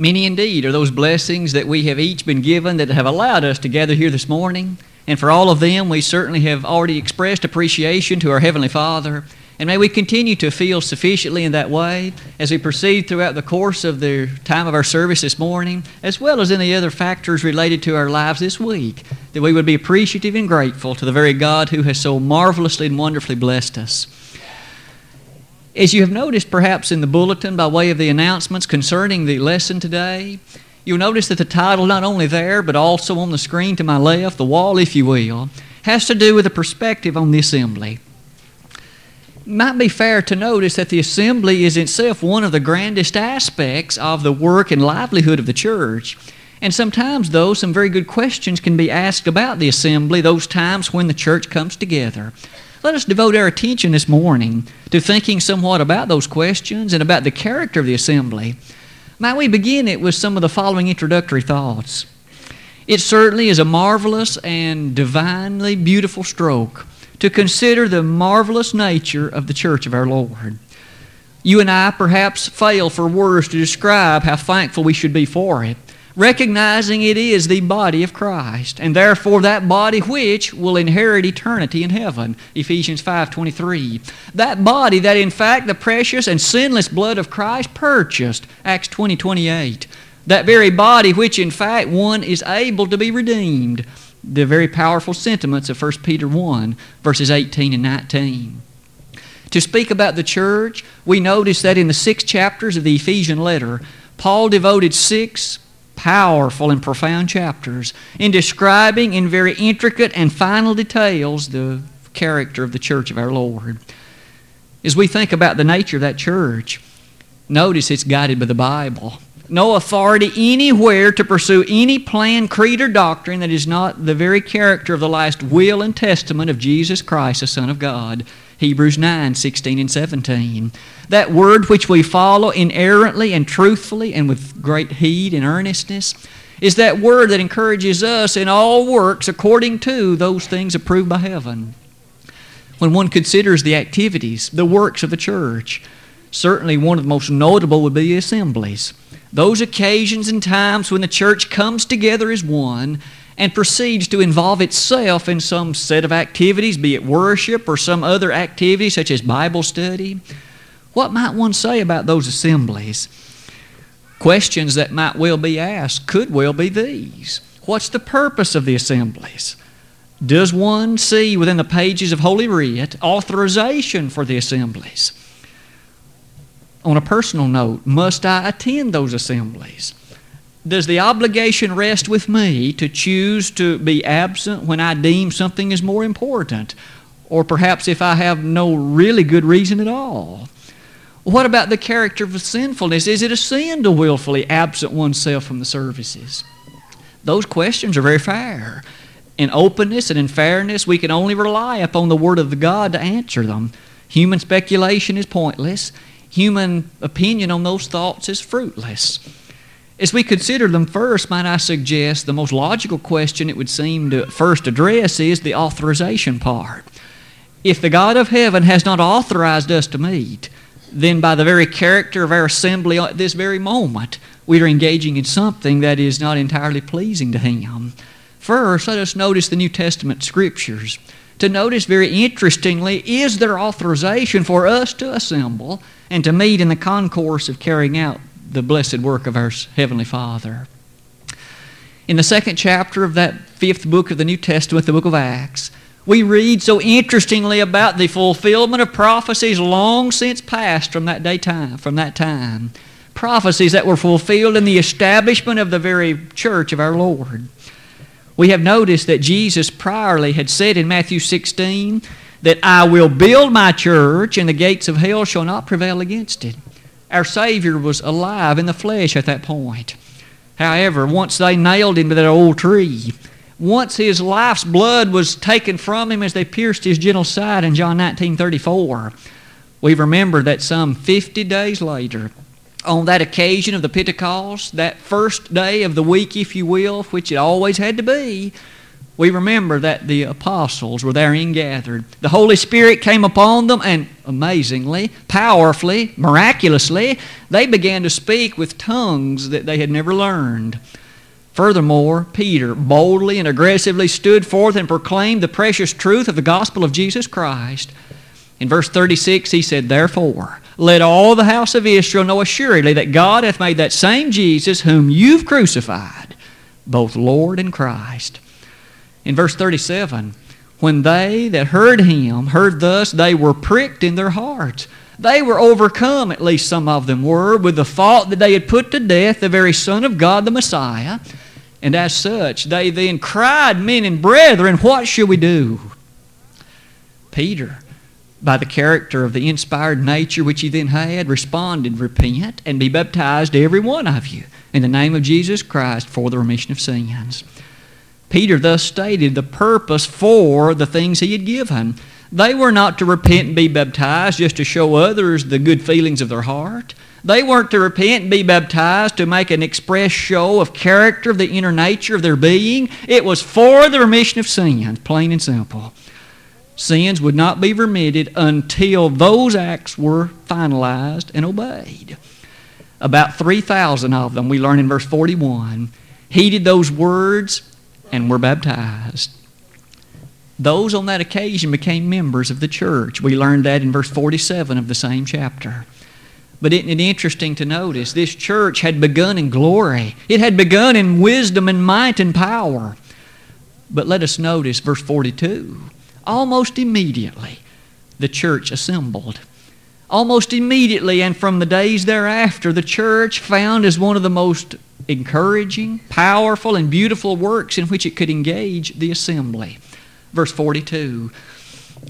Many indeed are those blessings that we have each been given that have allowed us to gather here this morning. And for all of them, we certainly have already expressed appreciation to our Heavenly Father. And may we continue to feel sufficiently in that way as we proceed throughout the course of the time of our service this morning, as well as any other factors related to our lives this week, that we would be appreciative and grateful to the very God who has so marvelously and wonderfully blessed us. As you have noticed perhaps in the bulletin by way of the announcements concerning the lesson today, you'll notice that the title, not only there, but also on the screen to my left, the wall, if you will, has to do with a perspective on the assembly. It might be fair to notice that the assembly is itself one of the grandest aspects of the work and livelihood of the church. And sometimes, though, some very good questions can be asked about the assembly, those times when the church comes together. Let us devote our attention this morning to thinking somewhat about those questions and about the character of the assembly. Might we begin it with some of the following introductory thoughts? It certainly is a marvelous and divinely beautiful stroke to consider the marvelous nature of the church of our Lord. You and I perhaps fail for words to describe how thankful we should be for it recognizing it is the body of Christ, and therefore that body which will inherit eternity in heaven. Ephesians 5:23. That body that in fact the precious and sinless blood of Christ purchased. Acts 20:28. that very body which in fact one is able to be redeemed. The very powerful sentiments of 1 Peter 1 verses 18 and 19. To speak about the church, we notice that in the six chapters of the Ephesian letter, Paul devoted six powerful and profound chapters in describing in very intricate and final details the character of the church of our Lord. As we think about the nature of that church, notice it's guided by the Bible. No authority anywhere to pursue any plan, creed, or doctrine that is not the very character of the last will and testament of Jesus Christ, the Son of God. Hebrews 9, 16 and 17. That word which we follow inerrantly and truthfully and with great heed and earnestness is that word that encourages us in all works according to those things approved by heaven. When one considers the activities, the works of the church, certainly one of the most notable would be the assemblies. Those occasions and times when the church comes together as one and proceeds to involve itself in some set of activities, be it worship or some other activity such as Bible study, what might one say about those assemblies? Questions that might well be asked could well be these What's the purpose of the assemblies? Does one see within the pages of Holy Writ authorization for the assemblies? On a personal note, must I attend those assemblies? Does the obligation rest with me to choose to be absent when I deem something is more important? Or perhaps if I have no really good reason at all? What about the character of sinfulness? Is it a sin to willfully absent oneself from the services? Those questions are very fair. In openness and in fairness, we can only rely upon the Word of God to answer them. Human speculation is pointless. Human opinion on those thoughts is fruitless. As we consider them first, might I suggest the most logical question it would seem to first address is the authorization part. If the God of heaven has not authorized us to meet, then by the very character of our assembly at this very moment, we are engaging in something that is not entirely pleasing to Him. First, let us notice the New Testament scriptures. To notice very interestingly is there authorization for us to assemble and to meet in the concourse of carrying out the blessed work of our Heavenly Father. In the second chapter of that fifth book of the New Testament, the book of Acts, we read so interestingly about the fulfillment of prophecies long since past from that day time, from that time. Prophecies that were fulfilled in the establishment of the very church of our Lord. We have noticed that Jesus priorly had said in Matthew 16 that I will build my church and the gates of hell shall not prevail against it. Our Savior was alive in the flesh at that point. However, once they nailed him to that old tree, once his life's blood was taken from him as they pierced his gentle side in John 19:34, we remember that some 50 days later, on that occasion of the Pentecost, that first day of the week, if you will, which it always had to be, we remember that the apostles were therein gathered. The Holy Spirit came upon them, and amazingly, powerfully, miraculously, they began to speak with tongues that they had never learned. Furthermore, Peter boldly and aggressively stood forth and proclaimed the precious truth of the gospel of Jesus Christ. In verse 36, he said, Therefore, let all the house of Israel know assuredly that God hath made that same Jesus whom you've crucified, both Lord and Christ. In verse 37, when they that heard him heard thus, they were pricked in their hearts. They were overcome, at least some of them were, with the thought that they had put to death the very Son of God, the Messiah. And as such, they then cried, Men and brethren, what shall we do? Peter, by the character of the inspired nature which he then had, responded, Repent and be baptized, every one of you, in the name of Jesus Christ for the remission of sins. Peter thus stated the purpose for the things he had given. They were not to repent and be baptized just to show others the good feelings of their heart. They weren't to repent and be baptized to make an express show of character of the inner nature of their being. It was for the remission of sins, plain and simple. Sins would not be remitted until those acts were finalized and obeyed. About 3,000 of them, we learn in verse 41, heeded those words and were baptized. Those on that occasion became members of the church. We learned that in verse 47 of the same chapter. But isn't it interesting to notice this church had begun in glory? It had begun in wisdom and might and power. But let us notice verse 42. Almost immediately, the church assembled. Almost immediately, and from the days thereafter, the church found as one of the most encouraging, powerful, and beautiful works in which it could engage the assembly. Verse 42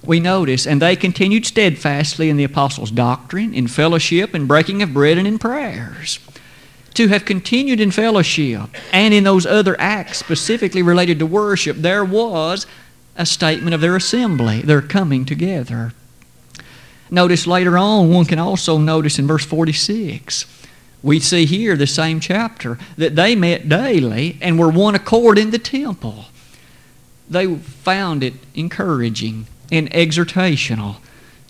we notice, and they continued steadfastly in the apostles' doctrine, in fellowship, in breaking of bread, and in prayers. To have continued in fellowship and in those other acts specifically related to worship, there was a statement of their assembly, their coming together. Notice later on, one can also notice in verse 46 we see here the same chapter that they met daily and were one accord in the temple. They found it encouraging and exhortational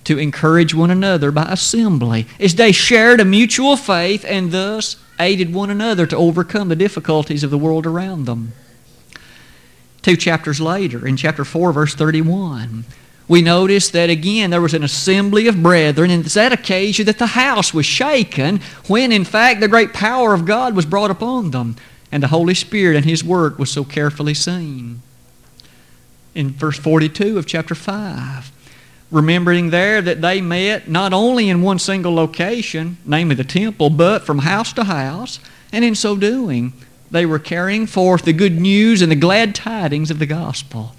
to encourage one another by assembly as they shared a mutual faith and thus aided one another to overcome the difficulties of the world around them. Two chapters later, in chapter 4, verse 31, we notice that again there was an assembly of brethren, and it's that occasion that the house was shaken when, in fact, the great power of God was brought upon them, and the Holy Spirit and His work was so carefully seen. In verse 42 of chapter 5, remembering there that they met not only in one single location, namely the temple, but from house to house, and in so doing, they were carrying forth the good news and the glad tidings of the gospel.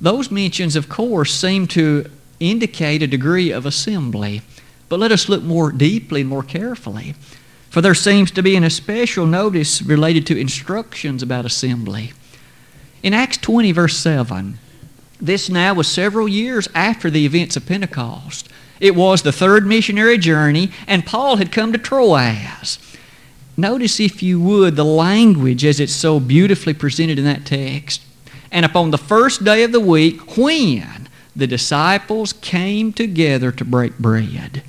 Those mentions, of course, seem to indicate a degree of assembly. But let us look more deeply more carefully. For there seems to be an especial notice related to instructions about assembly. In Acts 20, verse 7, this now was several years after the events of Pentecost. It was the third missionary journey, and Paul had come to Troas. Notice, if you would, the language as it's so beautifully presented in that text. And upon the first day of the week, when the disciples came together to break bread,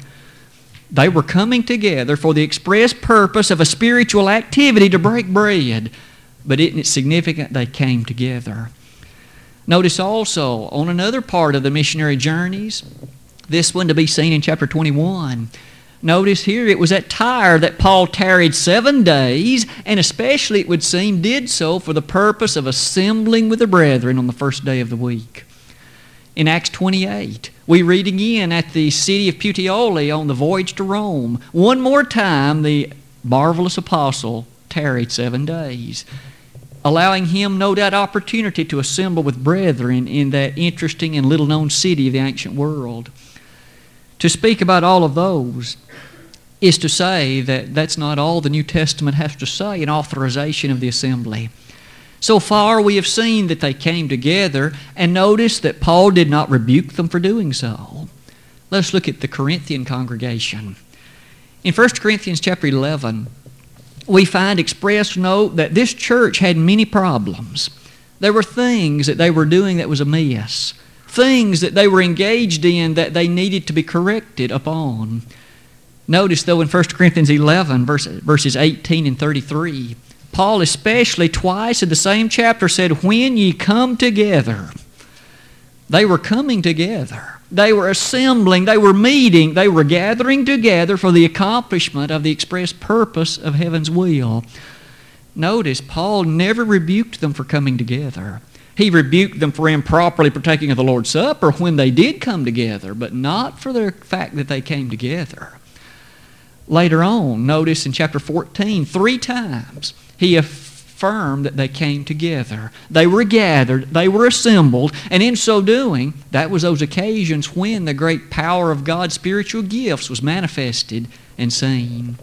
they were coming together for the express purpose of a spiritual activity to break bread. But isn't it significant they came together? Notice also on another part of the missionary journeys, this one to be seen in chapter 21. Notice here it was at Tyre that Paul tarried seven days, and especially it would seem did so for the purpose of assembling with the brethren on the first day of the week. In Acts 28, we read again at the city of Puteoli on the voyage to Rome. One more time, the marvelous apostle tarried seven days, allowing him no doubt opportunity to assemble with brethren in that interesting and little known city of the ancient world. To speak about all of those is to say that that's not all the New Testament has to say in authorization of the assembly. So far, we have seen that they came together, and notice that Paul did not rebuke them for doing so. Let's look at the Corinthian congregation. In 1 Corinthians chapter 11, we find express note that this church had many problems. There were things that they were doing that was amiss, things that they were engaged in that they needed to be corrected upon. Notice, though, in 1 Corinthians 11, verse, verses 18 and 33, Paul, especially twice in the same chapter, said, When ye come together, they were coming together. They were assembling. They were meeting. They were gathering together for the accomplishment of the express purpose of heaven's will. Notice, Paul never rebuked them for coming together. He rebuked them for improperly partaking of the Lord's Supper when they did come together, but not for the fact that they came together. Later on, notice in chapter 14, three times he affirmed that they came together. They were gathered, they were assembled, and in so doing, that was those occasions when the great power of God's spiritual gifts was manifested and seen.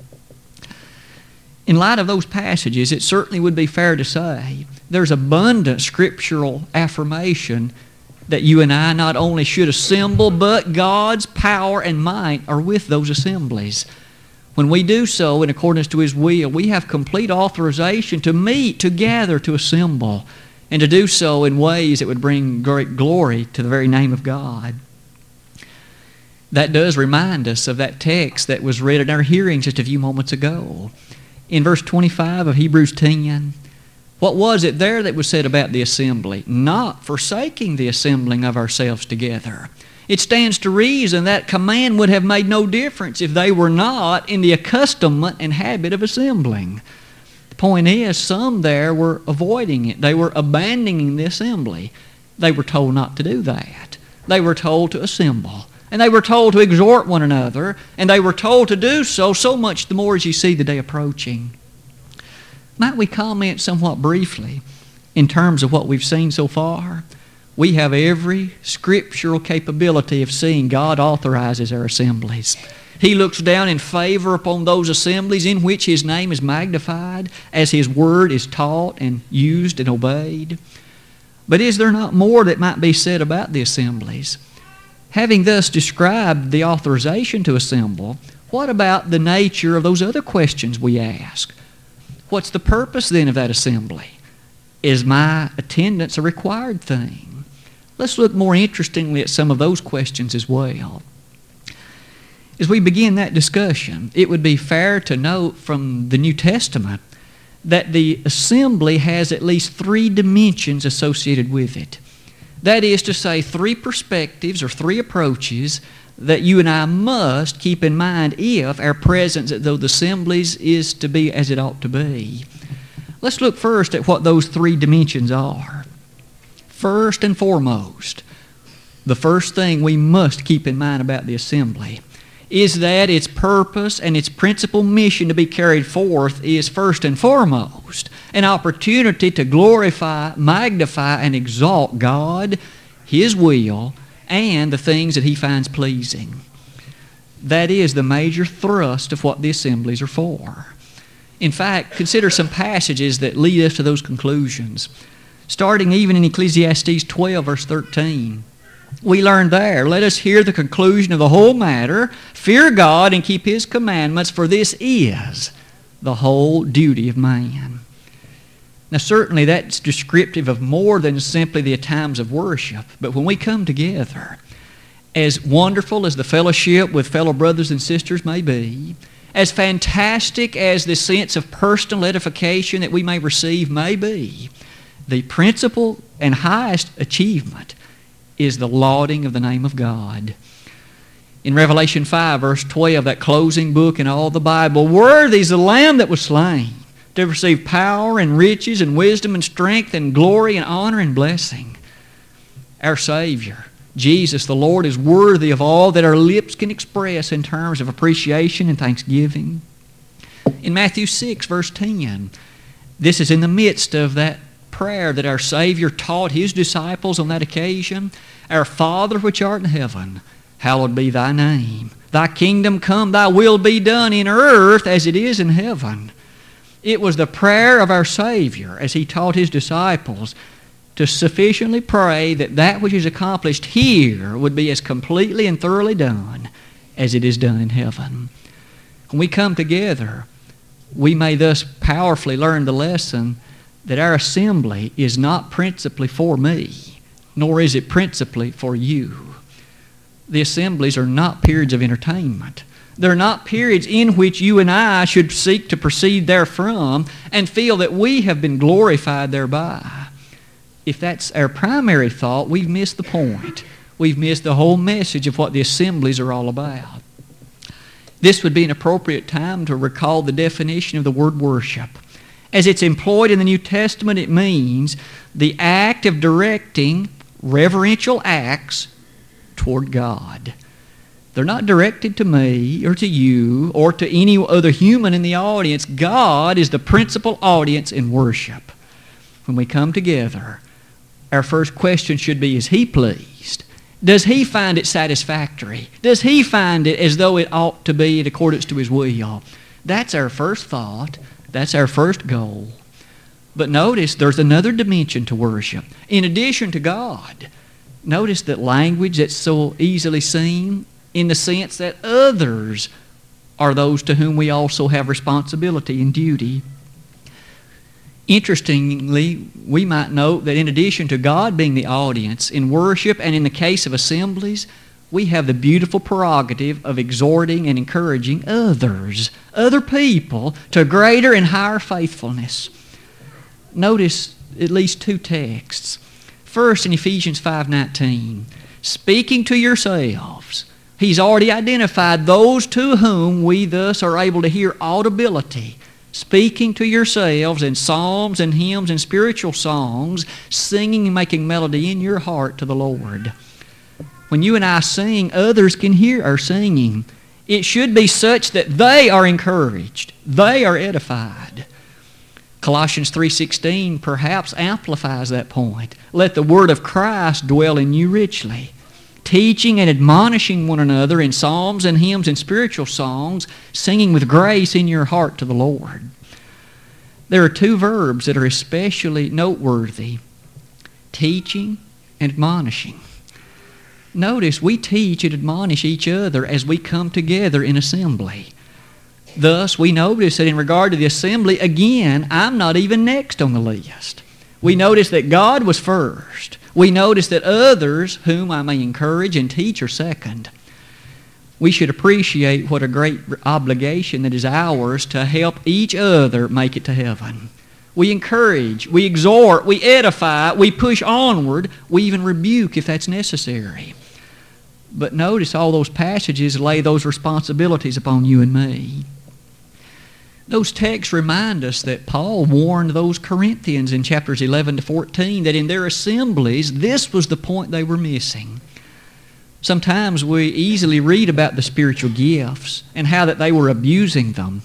In light of those passages, it certainly would be fair to say there's abundant scriptural affirmation that you and I not only should assemble, but God's power and might are with those assemblies. When we do so in accordance to His will, we have complete authorization to meet, to gather, to assemble, and to do so in ways that would bring great glory to the very name of God. That does remind us of that text that was read in our hearing just a few moments ago. In verse 25 of Hebrews 10, what was it there that was said about the assembly? Not forsaking the assembling of ourselves together it stands to reason that command would have made no difference if they were not in the accustomment and habit of assembling. The point is, some there were avoiding it. They were abandoning the assembly. They were told not to do that. They were told to assemble. And they were told to exhort one another. And they were told to do so so much the more as you see the day approaching. Might we comment somewhat briefly in terms of what we've seen so far? we have every scriptural capability of seeing God authorizes our assemblies. He looks down in favor upon those assemblies in which His name is magnified as His word is taught and used and obeyed. But is there not more that might be said about the assemblies? Having thus described the authorization to assemble, what about the nature of those other questions we ask? What's the purpose then of that assembly? Is my attendance a required thing? Let's look more interestingly at some of those questions as well. As we begin that discussion, it would be fair to note from the New Testament that the assembly has at least three dimensions associated with it. That is to say, three perspectives or three approaches that you and I must keep in mind if our presence at those assemblies is to be as it ought to be. Let's look first at what those three dimensions are. First and foremost, the first thing we must keep in mind about the assembly is that its purpose and its principal mission to be carried forth is first and foremost an opportunity to glorify, magnify, and exalt God, His will, and the things that He finds pleasing. That is the major thrust of what the assemblies are for. In fact, consider some passages that lead us to those conclusions starting even in Ecclesiastes 12, verse 13. We learn there, let us hear the conclusion of the whole matter. Fear God and keep His commandments, for this is the whole duty of man. Now, certainly that's descriptive of more than simply the times of worship, but when we come together, as wonderful as the fellowship with fellow brothers and sisters may be, as fantastic as the sense of personal edification that we may receive may be, the principal and highest achievement is the lauding of the name of God. In Revelation 5, verse 12, that closing book in all the Bible, worthy is the Lamb that was slain to receive power and riches and wisdom and strength and glory and honor and blessing. Our Savior, Jesus the Lord, is worthy of all that our lips can express in terms of appreciation and thanksgiving. In Matthew 6, verse 10, this is in the midst of that prayer that our Savior taught His disciples on that occasion Our Father which art in heaven, hallowed be thy name. Thy kingdom come, thy will be done in earth as it is in heaven. It was the prayer of our Savior as He taught His disciples to sufficiently pray that that which is accomplished here would be as completely and thoroughly done as it is done in heaven. When we come together, we may thus powerfully learn the lesson that our assembly is not principally for me, nor is it principally for you. The assemblies are not periods of entertainment. They're not periods in which you and I should seek to proceed therefrom and feel that we have been glorified thereby. If that's our primary thought, we've missed the point. We've missed the whole message of what the assemblies are all about. This would be an appropriate time to recall the definition of the word worship. As it's employed in the New Testament, it means the act of directing reverential acts toward God. They're not directed to me or to you or to any other human in the audience. God is the principal audience in worship. When we come together, our first question should be Is He pleased? Does He find it satisfactory? Does He find it as though it ought to be in accordance to His will? That's our first thought. That's our first goal. But notice there's another dimension to worship. In addition to God, notice that language that's so easily seen in the sense that others are those to whom we also have responsibility and duty. Interestingly, we might note that in addition to God being the audience in worship and in the case of assemblies, we have the beautiful prerogative of exhorting and encouraging others, other people, to greater and higher faithfulness. Notice at least two texts. First in Ephesians 5:19, speaking to yourselves He's already identified those to whom we thus are able to hear audibility, speaking to yourselves in psalms and hymns and spiritual songs, singing and making melody in your heart to the Lord. When you and I sing, others can hear our singing. It should be such that they are encouraged, they are edified. Colossians 3:16 perhaps amplifies that point. Let the word of Christ dwell in you richly teaching and admonishing one another in psalms and hymns and spiritual songs, singing with grace in your heart to the Lord. There are two verbs that are especially noteworthy teaching and admonishing. Notice we teach and admonish each other as we come together in assembly. Thus, we notice that in regard to the assembly, again, I'm not even next on the list. We notice that God was first we notice that others, whom I may encourage and teach, are second. We should appreciate what a great obligation that is ours to help each other make it to heaven. We encourage, we exhort, we edify, we push onward, we even rebuke if that's necessary. But notice all those passages lay those responsibilities upon you and me. Those texts remind us that Paul warned those Corinthians in chapters 11 to 14 that in their assemblies, this was the point they were missing. Sometimes we easily read about the spiritual gifts and how that they were abusing them.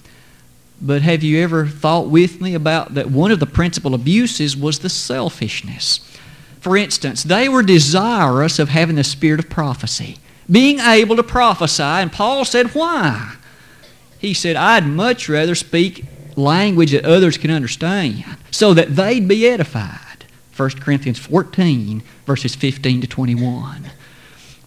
But have you ever thought with me about that one of the principal abuses was the selfishness? For instance, they were desirous of having the spirit of prophecy, being able to prophesy, and Paul said, Why? He said, I'd much rather speak language that others can understand so that they'd be edified. 1 Corinthians 14, verses 15 to 21.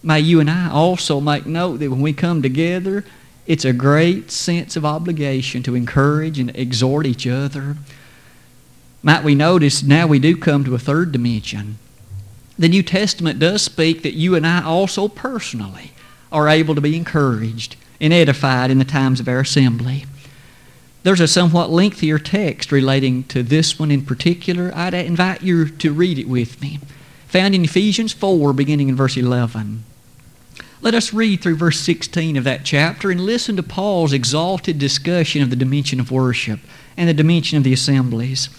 May you and I also make note that when we come together, it's a great sense of obligation to encourage and exhort each other. Might we notice now we do come to a third dimension. The New Testament does speak that you and I also personally are able to be encouraged and edified in the times of our assembly. There's a somewhat lengthier text relating to this one in particular. I'd invite you to read it with me. Found in Ephesians 4, beginning in verse 11. Let us read through verse 16 of that chapter and listen to Paul's exalted discussion of the dimension of worship and the dimension of the assemblies.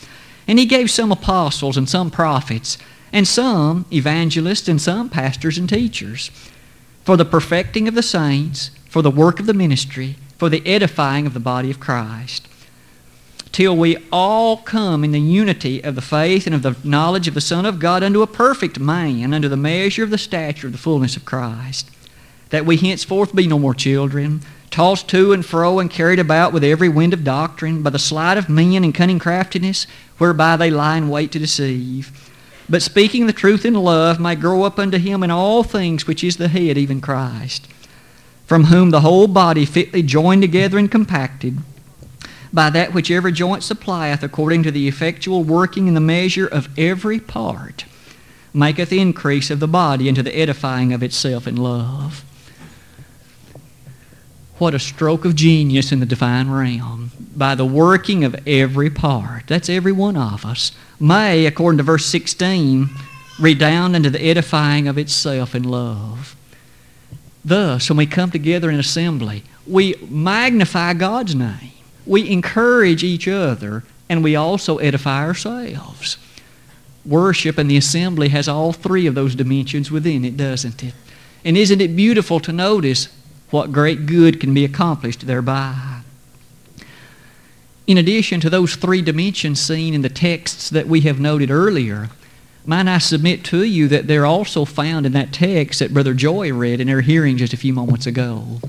And he gave some apostles and some prophets, and some evangelists, and some pastors and teachers, for the perfecting of the saints for the work of the ministry, for the edifying of the body of Christ, till we all come in the unity of the faith and of the knowledge of the Son of God unto a perfect man, unto the measure of the stature of the fullness of Christ, that we henceforth be no more children, tossed to and fro and carried about with every wind of doctrine, by the sleight of men and cunning craftiness, whereby they lie in wait to deceive. But speaking the truth in love, may grow up unto him in all things which is the head, even Christ from whom the whole body fitly joined together and compacted by that which every joint supplieth, according to the effectual working in the measure of every part, maketh increase of the body into the edifying of itself in love. What a stroke of genius in the divine realm. By the working of every part, that's every one of us, may, according to verse 16, redound unto the edifying of itself in love. Thus, when we come together in assembly, we magnify God's name, we encourage each other, and we also edify ourselves. Worship and the assembly has all three of those dimensions within it, doesn't it? And isn't it beautiful to notice what great good can be accomplished thereby. In addition to those three dimensions seen in the texts that we have noted earlier, might I submit to you that they're also found in that text that Brother Joy read in our hearing just a few moments ago.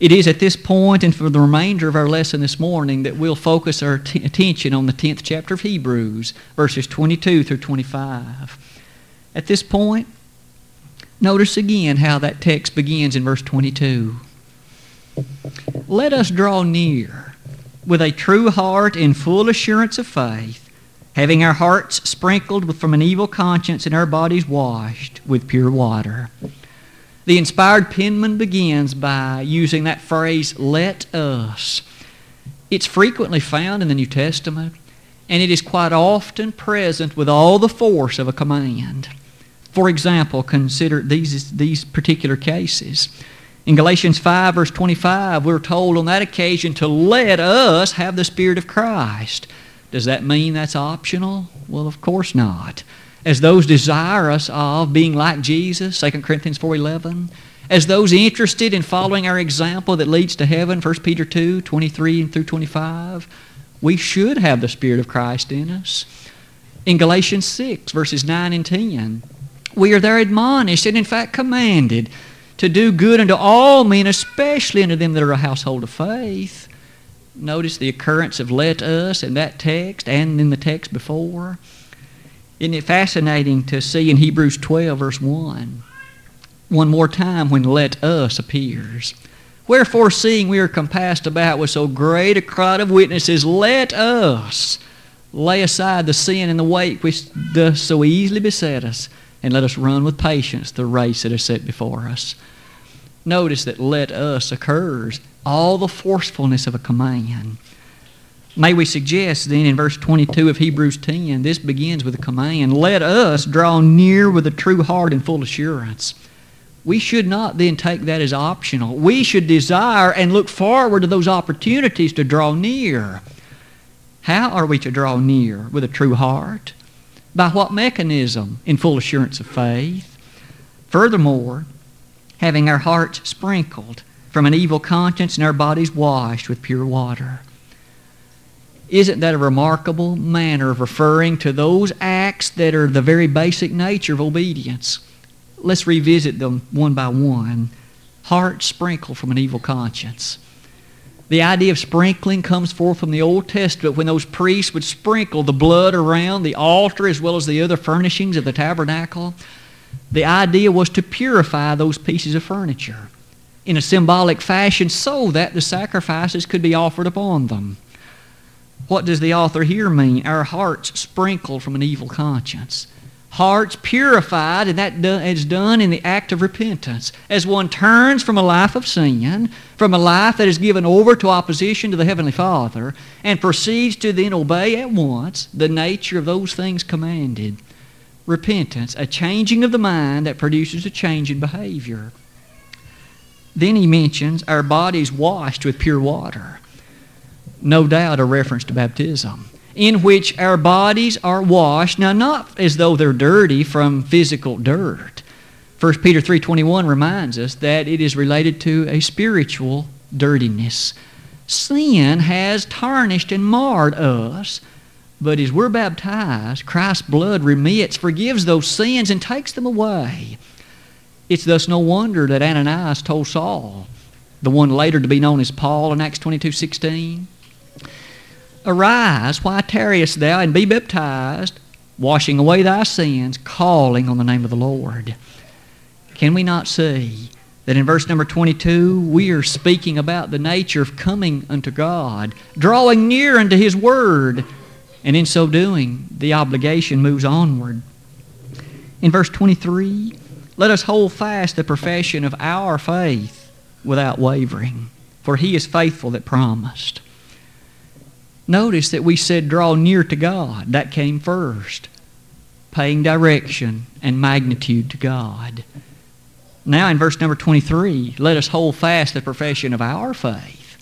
It is at this point and for the remainder of our lesson this morning that we'll focus our t- attention on the 10th chapter of Hebrews, verses 22 through 25. At this point, Notice again how that text begins in verse 22. Let us draw near with a true heart and full assurance of faith, having our hearts sprinkled from an evil conscience and our bodies washed with pure water. The inspired penman begins by using that phrase, let us. It's frequently found in the New Testament, and it is quite often present with all the force of a command. For example, consider these, these particular cases. In Galatians 5, verse 25, we're told on that occasion to let us have the Spirit of Christ. Does that mean that's optional? Well, of course not. As those desirous of being like Jesus, 2 Corinthians 4.11, as those interested in following our example that leads to heaven, 1 Peter 2, 23 through 25, we should have the Spirit of Christ in us. In Galatians 6, verses 9 and 10, we are there admonished and, in fact, commanded to do good unto all men, especially unto them that are a household of faith. Notice the occurrence of let us in that text and in the text before. Isn't it fascinating to see in Hebrews 12, verse 1, one more time when let us appears? Wherefore, seeing we are compassed about with so great a crowd of witnesses, let us lay aside the sin and the weight which does so easily beset us and let us run with patience the race that is set before us. Notice that let us occurs all the forcefulness of a command. May we suggest then in verse 22 of Hebrews 10, this begins with a command let us draw near with a true heart and full assurance. We should not then take that as optional. We should desire and look forward to those opportunities to draw near. How are we to draw near? With a true heart? By what mechanism? In full assurance of faith. Furthermore, having our hearts sprinkled from an evil conscience and our bodies washed with pure water. Isn't that a remarkable manner of referring to those acts that are the very basic nature of obedience? Let's revisit them one by one. Heart sprinkled from an evil conscience. The idea of sprinkling comes forth from the Old Testament when those priests would sprinkle the blood around the altar as well as the other furnishings of the tabernacle. The idea was to purify those pieces of furniture in a symbolic fashion so that the sacrifices could be offered upon them. What does the author here mean? Our hearts sprinkled from an evil conscience hearts purified, and that is done in the act of repentance. As one turns from a life of sin, from a life that is given over to opposition to the Heavenly Father, and proceeds to then obey at once the nature of those things commanded. Repentance, a changing of the mind that produces a change in behavior. Then he mentions our bodies washed with pure water. No doubt a reference to baptism in which our bodies are washed. Now not as though they're dirty from physical dirt. 1 peter 3.21 reminds us that it is related to a spiritual dirtiness. Sin has tarnished and marred us but as we're baptized christ's blood remits forgives those sins and takes them away. It's thus no wonder that ananias told saul the one later to be known as paul in acts 22.16 Arise, why tarriest thou, and be baptized, washing away thy sins, calling on the name of the Lord. Can we not see that in verse number 22 we are speaking about the nature of coming unto God, drawing near unto His Word, and in so doing, the obligation moves onward. In verse 23, let us hold fast the profession of our faith without wavering, for He is faithful that promised. Notice that we said draw near to God. That came first. Paying direction and magnitude to God. Now, in verse number 23, let us hold fast the profession of our faith.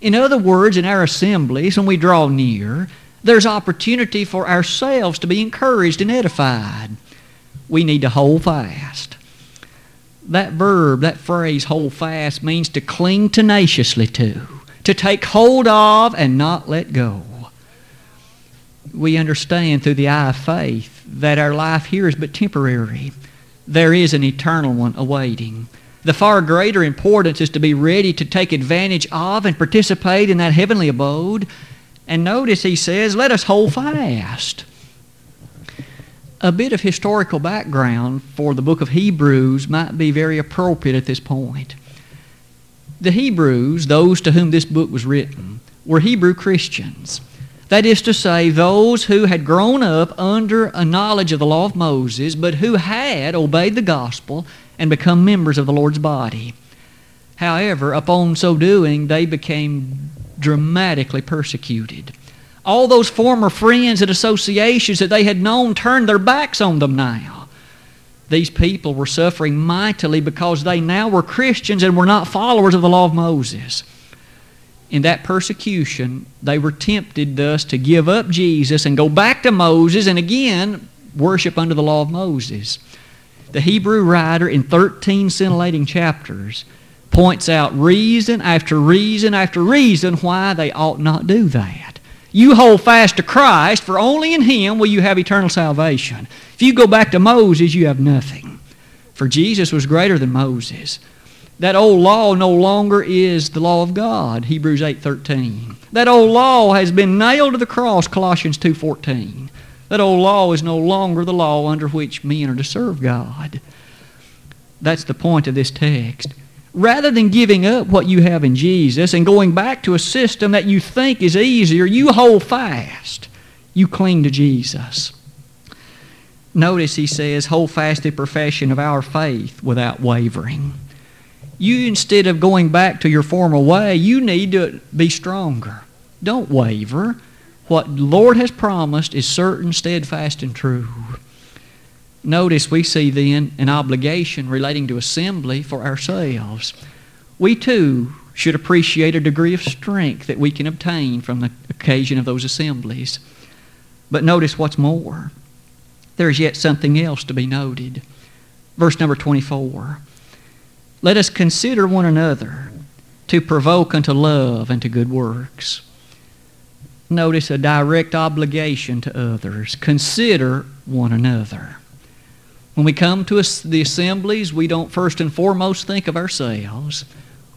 In other words, in our assemblies, when we draw near, there's opportunity for ourselves to be encouraged and edified. We need to hold fast. That verb, that phrase, hold fast, means to cling tenaciously to, to take hold of and not let go. We understand through the eye of faith that our life here is but temporary there is an eternal one awaiting. The far greater importance is to be ready to take advantage of and participate in that heavenly abode. And notice he says, let us hold fast. A bit of historical background for the book of Hebrews might be very appropriate at this point. The Hebrews, those to whom this book was written, were Hebrew Christians. That is to say, those who had grown up under a knowledge of the law of Moses, but who had obeyed the gospel and become members of the Lord's body. However, upon so doing, they became dramatically persecuted. All those former friends and associations that they had known turned their backs on them now. These people were suffering mightily because they now were Christians and were not followers of the law of Moses in that persecution, they were tempted thus to give up Jesus and go back to Moses and again worship under the law of Moses. The Hebrew writer in 13 scintillating chapters points out reason after reason after reason why they ought not do that. You hold fast to Christ, for only in Him will you have eternal salvation. If you go back to Moses, you have nothing. For Jesus was greater than Moses. That old law no longer is the law of God, Hebrews 8:13. That old law has been nailed to the cross, Colossians 2:14. That old law is no longer the law under which men are to serve God. That's the point of this text. Rather than giving up what you have in Jesus and going back to a system that you think is easier, you hold fast. You cling to Jesus. Notice he says, hold fast the profession of our faith without wavering you instead of going back to your former way, you need to be stronger. Don't waver. What the Lord has promised is certain, steadfast, and true. Notice we see then an obligation relating to assembly for ourselves. We too should appreciate a degree of strength that we can obtain from the occasion of those assemblies. But notice what's more. There's yet something else to be noted. Verse number 24. Let us consider one another to provoke unto love and to good works. Notice a direct obligation to others. Consider one another. When we come to the assemblies, we don't first and foremost think of ourselves.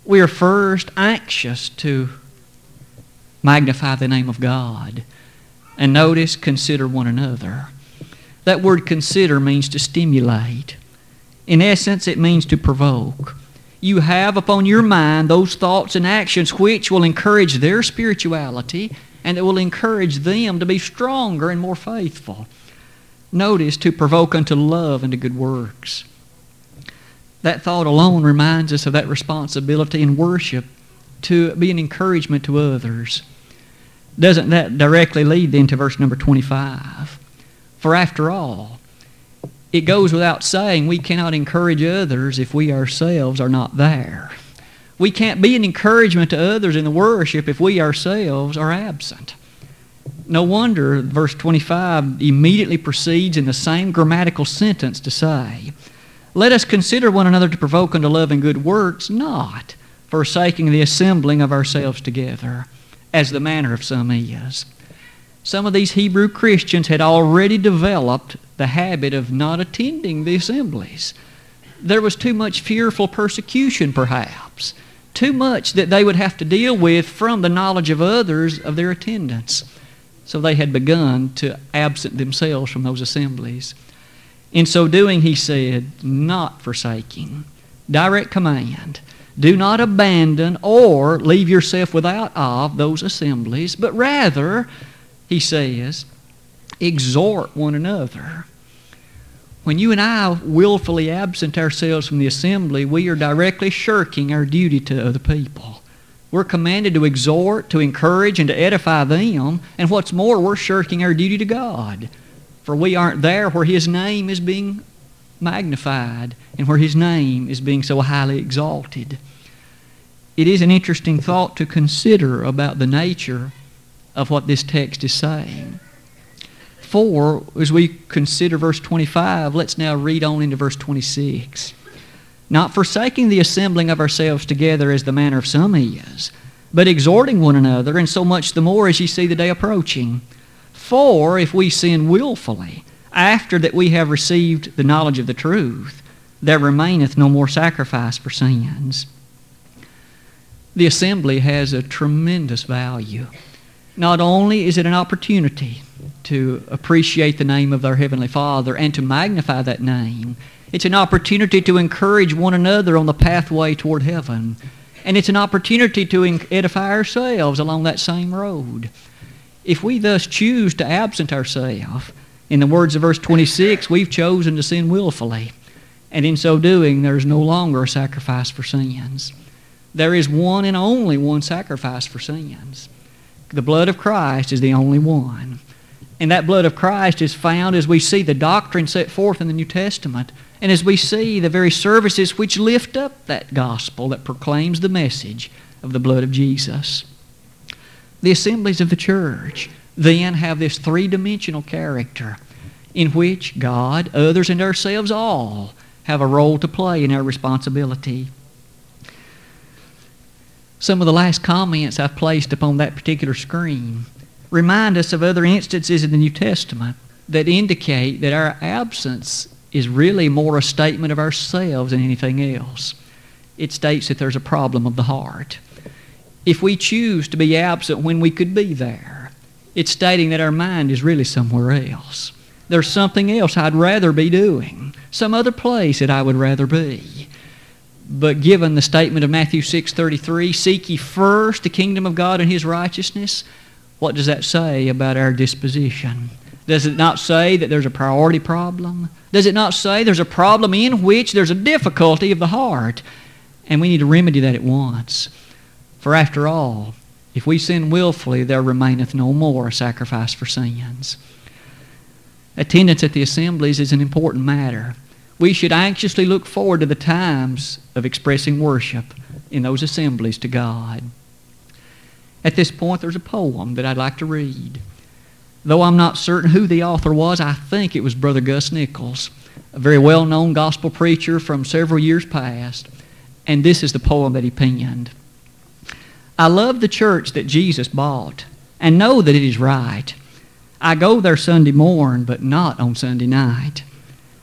We are first anxious to magnify the name of God. And notice, consider one another. That word consider means to stimulate. In essence, it means to provoke. You have upon your mind those thoughts and actions which will encourage their spirituality and it will encourage them to be stronger and more faithful. Notice to provoke unto love and to good works. That thought alone reminds us of that responsibility in worship to be an encouragement to others. Doesn't that directly lead then to verse number 25? For after all, it goes without saying we cannot encourage others if we ourselves are not there. We can't be an encouragement to others in the worship if we ourselves are absent. No wonder verse 25 immediately proceeds in the same grammatical sentence to say, Let us consider one another to provoke unto love and good works, not forsaking the assembling of ourselves together, as the manner of some is. Some of these Hebrew Christians had already developed the habit of not attending the assemblies. There was too much fearful persecution, perhaps, too much that they would have to deal with from the knowledge of others of their attendance. So they had begun to absent themselves from those assemblies. In so doing, he said, not forsaking, direct command. Do not abandon or leave yourself without of those assemblies, but rather, he says, exhort one another. When you and I willfully absent ourselves from the assembly, we are directly shirking our duty to other people. We're commanded to exhort, to encourage, and to edify them. And what's more, we're shirking our duty to God. For we aren't there where His name is being magnified and where His name is being so highly exalted. It is an interesting thought to consider about the nature of what this text is saying. For, as we consider verse 25, let's now read on into verse 26. Not forsaking the assembling of ourselves together as the manner of some is, but exhorting one another, and so much the more as ye see the day approaching. For if we sin wilfully, after that we have received the knowledge of the truth, there remaineth no more sacrifice for sins. The assembly has a tremendous value. Not only is it an opportunity to appreciate the name of our Heavenly Father and to magnify that name, it's an opportunity to encourage one another on the pathway toward heaven. And it's an opportunity to edify ourselves along that same road. If we thus choose to absent ourselves, in the words of verse 26, we've chosen to sin willfully. And in so doing, there is no longer a sacrifice for sins. There is one and only one sacrifice for sins. The blood of Christ is the only one. And that blood of Christ is found as we see the doctrine set forth in the New Testament and as we see the very services which lift up that gospel that proclaims the message of the blood of Jesus. The assemblies of the church then have this three dimensional character in which God, others, and ourselves all have a role to play in our responsibility. Some of the last comments I've placed upon that particular screen remind us of other instances in the New Testament that indicate that our absence is really more a statement of ourselves than anything else. It states that there's a problem of the heart. If we choose to be absent when we could be there, it's stating that our mind is really somewhere else. There's something else I'd rather be doing, some other place that I would rather be. But given the statement of Matthew 6:33, seek ye first the kingdom of God and his righteousness, what does that say about our disposition? Does it not say that there's a priority problem? Does it not say there's a problem in which there's a difficulty of the heart? And we need to remedy that at once. For after all, if we sin willfully, there remaineth no more a sacrifice for sins. Attendance at the assemblies is an important matter. We should anxiously look forward to the times of expressing worship in those assemblies to God. At this point, there's a poem that I'd like to read. Though I'm not certain who the author was, I think it was Brother Gus Nichols, a very well known gospel preacher from several years past. And this is the poem that he penned I love the church that Jesus bought and know that it is right. I go there Sunday morn, but not on Sunday night.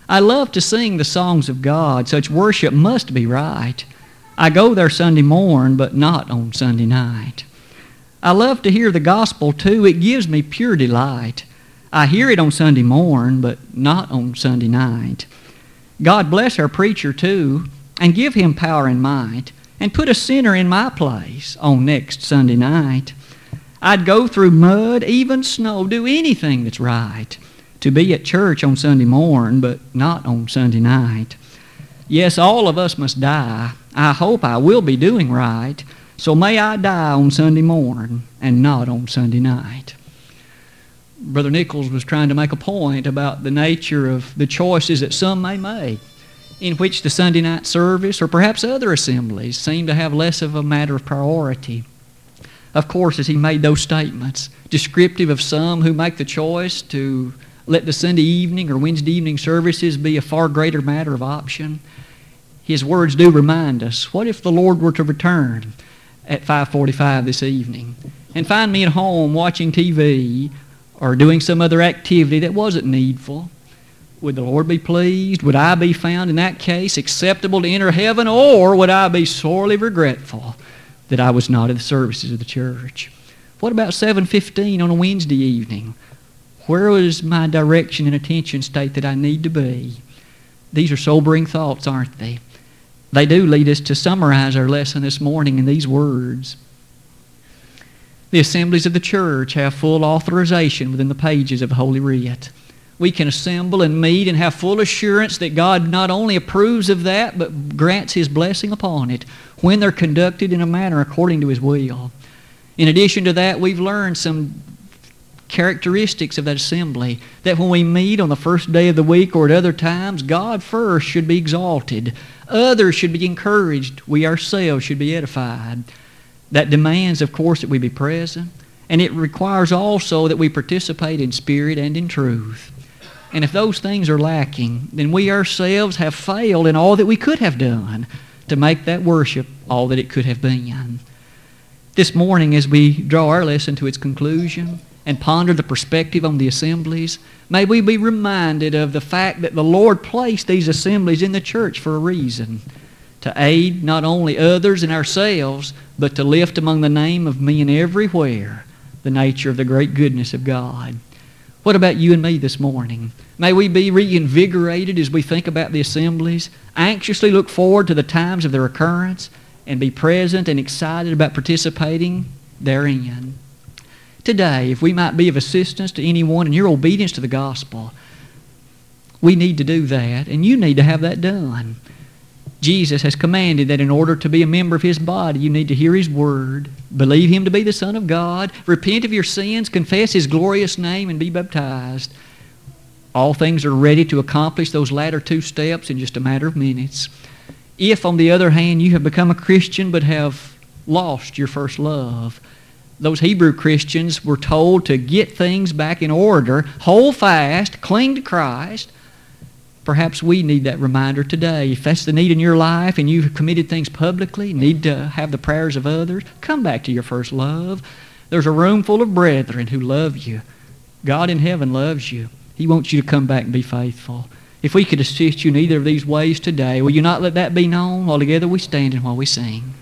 I love to sing the songs of God. Such worship must be right. I go there Sunday morn, but not on Sunday night. I love to hear the gospel too. It gives me pure delight. I hear it on Sunday morn, but not on Sunday night. God bless our preacher too, and give him power and might, and put a sinner in my place on next Sunday night. I'd go through mud, even snow, do anything that's right to be at church on Sunday morn, but not on Sunday night. Yes, all of us must die. I hope I will be doing right. So may I die on Sunday morning and not on Sunday night. Brother Nichols was trying to make a point about the nature of the choices that some may make, in which the Sunday night service or perhaps other assemblies seem to have less of a matter of priority. Of course, as he made those statements, descriptive of some who make the choice to let the Sunday evening or Wednesday evening services be a far greater matter of option, his words do remind us what if the Lord were to return at 5:45 this evening and find me at home watching TV or doing some other activity that wasn't needful, would the Lord be pleased? Would I be found in that case acceptable to enter heaven or would I be sorely regretful that I was not in the services of the church? What about 7:15 on a Wednesday evening? Where is my direction and attention state that I need to be? These are sobering thoughts, aren't they? They do lead us to summarize our lesson this morning in these words. The assemblies of the church have full authorization within the pages of Holy Writ. We can assemble and meet and have full assurance that God not only approves of that, but grants His blessing upon it when they're conducted in a manner according to His will. In addition to that, we've learned some characteristics of that assembly that when we meet on the first day of the week or at other times, God first should be exalted, others should be encouraged, we ourselves should be edified. That demands, of course, that we be present, and it requires also that we participate in spirit and in truth. And if those things are lacking, then we ourselves have failed in all that we could have done to make that worship all that it could have been. This morning, as we draw our lesson to its conclusion and ponder the perspective on the assemblies, may we be reminded of the fact that the Lord placed these assemblies in the church for a reason to aid not only others and ourselves, but to lift among the name of men everywhere the nature of the great goodness of God. What about you and me this morning? May we be reinvigorated as we think about the assemblies, anxiously look forward to the times of their occurrence, and be present and excited about participating therein. Today, if we might be of assistance to anyone in your obedience to the gospel, we need to do that, and you need to have that done. Jesus has commanded that in order to be a member of His body, you need to hear His word, believe Him to be the Son of God, repent of your sins, confess His glorious name, and be baptized. All things are ready to accomplish those latter two steps in just a matter of minutes. If, on the other hand, you have become a Christian but have lost your first love, those Hebrew Christians were told to get things back in order, hold fast, cling to Christ, Perhaps we need that reminder today. If that's the need in your life and you've committed things publicly, need to have the prayers of others, come back to your first love. There's a room full of brethren who love you. God in heaven loves you. He wants you to come back and be faithful. If we could assist you in either of these ways today, will you not let that be known? While together we stand and while we sing.